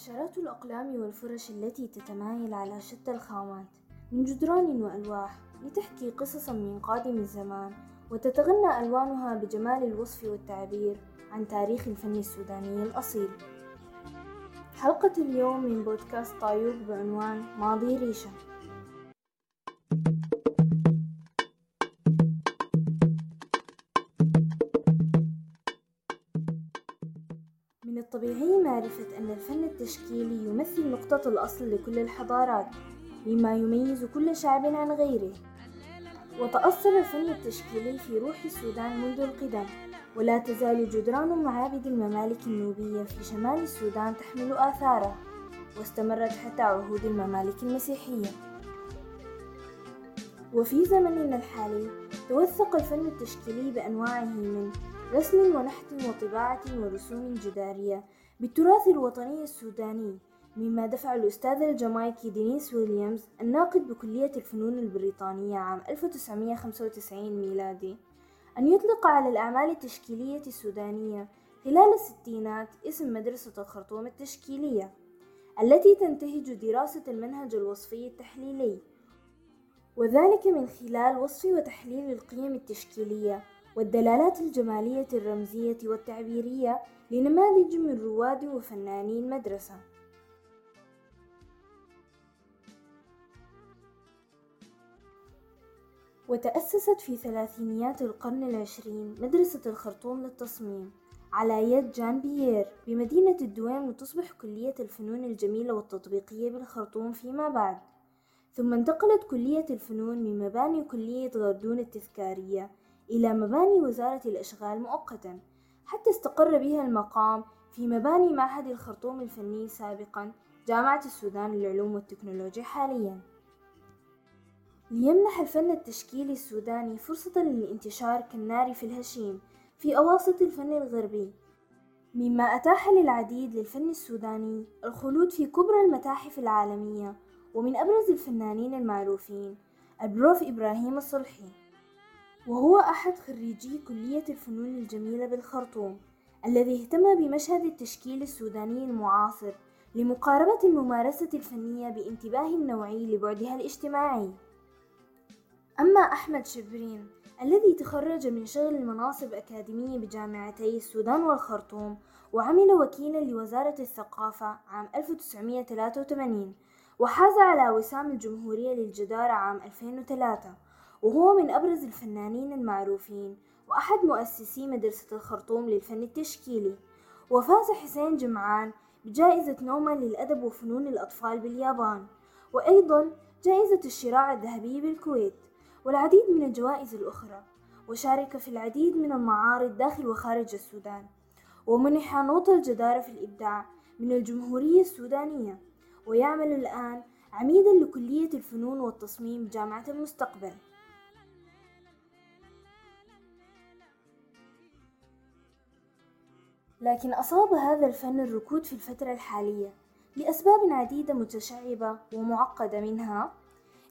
عشرات الأقلام والفرش التي تتمايل على شتى الخامات من جدران وألواح لتحكي قصصا من قادم الزمان وتتغنى ألوانها بجمال الوصف والتعبير عن تاريخ الفن السوداني الأصيل. حلقة اليوم من بودكاست طايوق بعنوان ماضي ريشة. الطبيعي معرفة أن الفن التشكيلي يمثل نقطة الأصل لكل الحضارات مما يميز كل شعب عن غيره. وتأصل الفن التشكيلي في روح السودان منذ القدم ولا تزال جدران معابد الممالك النوبية في شمال السودان تحمل آثاره واستمرت حتى عهود الممالك المسيحية. وفي زمننا الحالي توثق الفن التشكيلي بأنواعه من رسم ونحت وطباعة ورسوم جدارية بالتراث الوطني السوداني مما دفع الأستاذ الجامايكي دينيس ويليامز الناقد بكلية الفنون البريطانية عام 1995 ميلادي أن يطلق على الأعمال التشكيلية السودانية خلال الستينات اسم مدرسة الخرطوم التشكيلية التي تنتهج دراسة المنهج الوصفي التحليلي. وذلك من خلال وصف وتحليل القيم التشكيلية والدلالات الجمالية الرمزية والتعبيرية لنماذج من رواد وفناني المدرسة. وتأسست في ثلاثينيات القرن العشرين مدرسة الخرطوم للتصميم على يد جان بيير بمدينة الدويم وتصبح كلية الفنون الجميلة والتطبيقية بالخرطوم فيما بعد. ثم انتقلت كلية الفنون من مباني كلية غردون التذكارية إلى مباني وزارة الأشغال مؤقتا حتى استقر بها المقام في مباني معهد الخرطوم الفني سابقا جامعة السودان للعلوم والتكنولوجيا حاليا. ليمنح الفن التشكيلي السوداني فرصة للانتشار كالنار في الهشيم في أواسط الفن الغربي مما أتاح للعديد للفن السوداني الخلود في كبرى المتاحف العالمية ومن أبرز الفنانين المعروفين البروف إبراهيم الصلحي وهو أحد خريجي كلية الفنون الجميلة بالخرطوم الذي اهتم بمشهد التشكيل السوداني المعاصر لمقاربة الممارسة الفنية بانتباه نوعي لبعدها الاجتماعي. أما أحمد شبرين الذي تخرج من شغل المناصب أكاديمية بجامعتي السودان والخرطوم وعمل وكيلا لوزارة الثقافة عام 1983 وحاز على وسام الجمهورية للجدارة عام 2003 وهو من أبرز الفنانين المعروفين وأحد مؤسسي مدرسة الخرطوم للفن التشكيلي. وفاز حسين جمعان بجائزة نوما للأدب وفنون الأطفال باليابان وأيضا جائزة الشراع الذهبي بالكويت والعديد من الجوائز الأخرى وشارك في العديد من المعارض داخل وخارج السودان ومنح نوط الجدارة في الإبداع من الجمهورية السودانية. ويعمل الآن عميدا لكلية الفنون والتصميم بجامعة المستقبل. لكن أصاب هذا الفن الركود في الفترة الحالية لأسباب عديدة متشعبة ومعقدة منها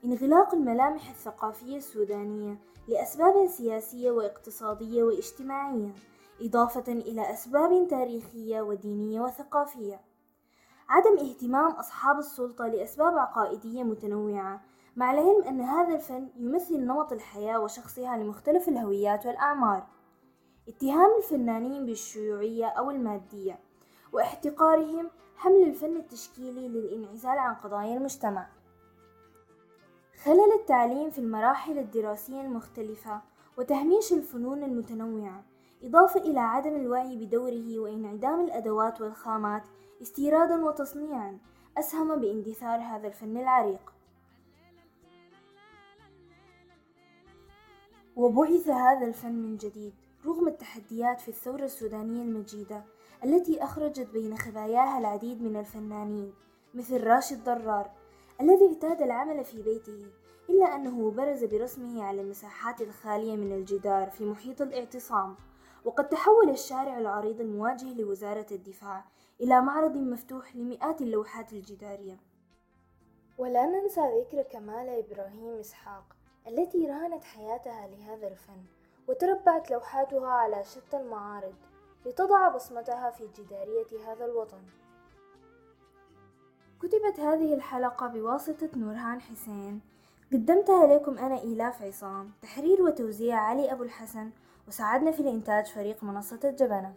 انغلاق الملامح الثقافية السودانية لأسباب سياسية واقتصادية واجتماعية إضافة إلى أسباب تاريخية ودينية وثقافية. عدم اهتمام أصحاب السلطة لأسباب عقائدية متنوعة مع العلم أن هذا الفن يمثل نمط الحياة وشخصها لمختلف الهويات والأعمار. اتهام الفنانين بالشيوعية أو المادية واحتقارهم حمل الفن التشكيلي للانعزال عن قضايا المجتمع. خلل التعليم في المراحل الدراسية المختلفة وتهميش الفنون المتنوعة إضافة إلى عدم الوعي بدوره وانعدام الأدوات والخامات استيرادا وتصنيعا. أسهم باندثار هذا الفن العريق. وبعث هذا الفن من جديد رغم التحديات في الثورة السودانية المجيدة التي أخرجت بين خباياها العديد من الفنانين مثل راشد ضرار الذي اعتاد العمل في بيته إلا أنه برز برسمه على المساحات الخالية من الجدار في محيط الاعتصام. وقد تحول الشارع العريض المواجه لوزارة الدفاع إلى معرض مفتوح لمئات اللوحات الجدارية. ولا ننسى ذكر كمال إبراهيم إسحاق التي رهنت حياتها لهذا الفن وتربعت لوحاتها على شتى المعارض لتضع بصمتها في جدارية هذا الوطن. كتبت هذه الحلقة بواسطة نورهان حسين. قدمتها لكم أنا إيلاف عصام. تحرير وتوزيع علي أبو الحسن. وساعدنا في الإنتاج فريق منصة الجبنة.